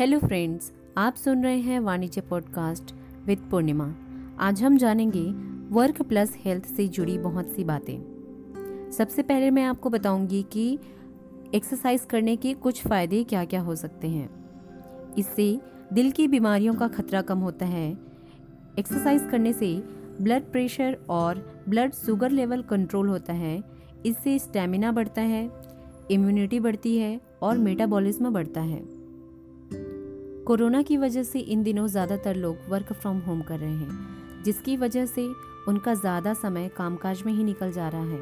Hello friends आप सुन रहे हैं वाणिज्य पॉडकास्ट विद पूर्णिमा। आज हम जानेंगे वर्क प्लस हेल्थ से जुड़ी बहुत सी बातें। सबसे पहले मैं आपको बताऊँगी कि एक्सरसाइज करने के कुछ फ़ायदे क्या क्या हो सकते हैं। इससे दिल की बीमारियों का खतरा कम होता है। एक्सरसाइज करने से ब्लड प्रेशर और ब्लड शुगर लेवल कंट्रोल होता है। इससे स्टेमिना बढ़ता है इम्यूनिटी बढ़ती है और मेटाबॉलिज्म बढ़ता है। कोरोना की वजह से इन दिनों ज़्यादातर लोग वर्क फ्रॉम होम कर रहे हैं, जिसकी वजह से उनका ज़्यादा समय कामकाज में ही निकल जा रहा है।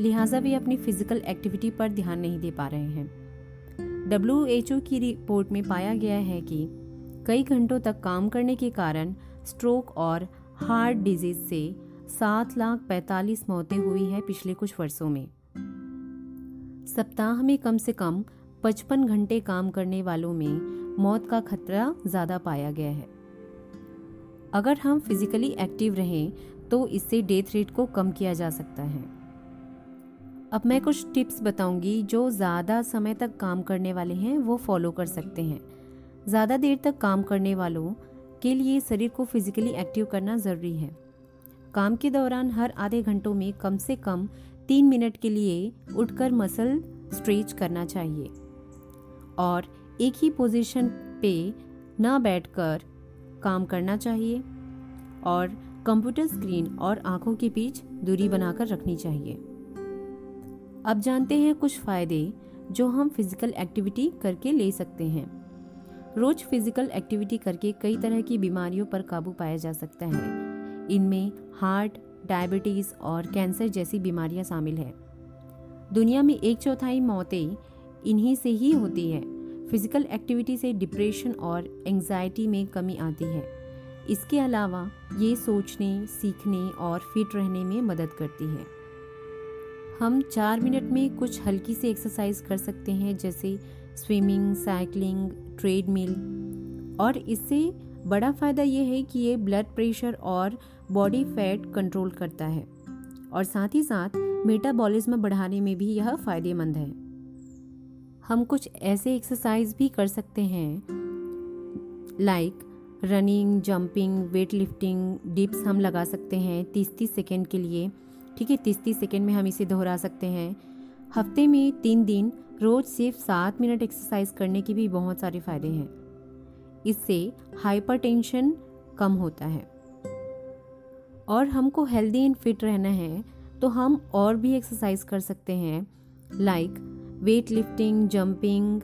लिहाजा वे अपनी फ़िज़िकल एक्टिविटी पर ध्यान नहीं दे पा रहे हैं। डब्ल्यूएचओ की रिपोर्ट में पाया गया है कि कई घंटों तक काम करने के कारण स्ट्रोक और हार्ट डिज़ीज़ से सात लाख पैंतालीस मौतें हुई है पिछले कुछ वर्षों में। सप्ताह में कम से कम पचपन घंटे काम करने वालों में मौत का खतरा ज़्यादा पाया गया है। अगर हम फिजिकली एक्टिव रहें तो इससे डेथ रेट को कम किया जा सकता है। अब मैं कुछ टिप्स बताऊँगी जो ज़्यादा समय तक काम करने वाले हैं, वो फॉलो कर सकते हैं। ज़्यादा देर तक काम करने वालों के लिए शरीर को फिजिकली एक्टिव करना ज़रूरी है। काम के दौरान हर आधे घंटों में कम से कम तीन मिनट के लिए उठकर मसल स्ट्रेच करना चाहिए। और एक ही पोजीशन पे ना बैठकर काम करना चाहिए और कंप्यूटर स्क्रीन और आँखों के बीच दूरी बनाकर रखनी चाहिए। अब जानते हैं कुछ फ़ायदे जो हम फ़िज़िकल एक्टिविटी करके ले सकते हैं। रोज फ़िज़िकल एक्टिविटी करके कई तरह की बीमारियों पर काबू पाया जा सकता है। इनमें हार्ट डायबिटीज़ और कैंसर जैसी बीमारियाँ शामिल हैं। दुनिया में एक चौथाई मौतें इन्हीं से ही होती है। फ़िज़िकल एक्टिविटी से डिप्रेशन और एंजाइटी में कमी आती है। इसके अलावा ये सोचने, सीखने और फिट रहने में मदद करती है। हम चार मिनट में कुछ हल्की सी एक्सरसाइज कर सकते हैं, जैसे स्विमिंग साइकिलिंग ट्रेडमिल और इससे बड़ा फ़ायदा ये है कि ये ब्लड प्रेशर और बॉडी फैट कंट्रोल करता है। और साथ ही साथ मेटाबॉलिज्म बढ़ाने में भी यह फ़ायदेमंद है। हम कुछ ऐसे एक्सरसाइज भी कर सकते हैं। Like running jumping weight lifting dips हम लगा सकते हैं तीस तीस सेकेंड के लिए। ठीक है तीस तीस सेकेंड में हम इसे दोहरा सकते हैं। हफ़्ते में तीन दिन रोज सिर्फ़ सात मिनट एक्सरसाइज करने के भी बहुत सारे फ़ायदे हैं। इससे हाइपरटेंशन कम होता है। और हमको हेल्दी एंड फिट रहना है तो हम और भी एक्सरसाइज कर सकते हैं। Like weight lifting jumping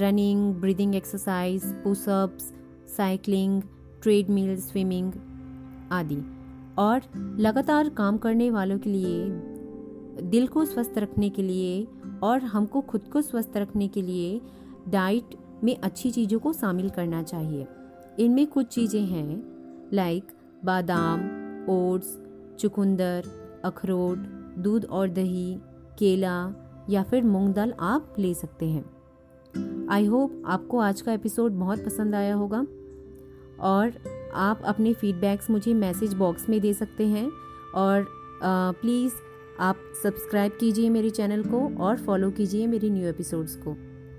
running breathing exercise pushups cycling treadmill swimming आदि। और लगातार काम करने वालों के लिए, दिल को स्वस्थ रखने के लिए और हमको खुद को स्वस्थ रखने के लिए डाइट में अच्छी चीज़ों को शामिल करना चाहिए। इनमें कुछ चीज़ें हैं लाइक बादाम, ओट्स, चुकंदर, अखरोट, दूध और दही, केला या फिर मूंग दाल आप ले सकते हैं। आई होप आपको आज का एपिसोड बहुत पसंद आया होगा। और आप अपने फीडबैक्स मुझे मैसेज बॉक्स में दे सकते हैं। और प्लीज़ आप सब्सक्राइब कीजिए मेरे चैनल को और फॉलो कीजिए मेरी न्यू एपिसोड्स को।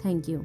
Thank you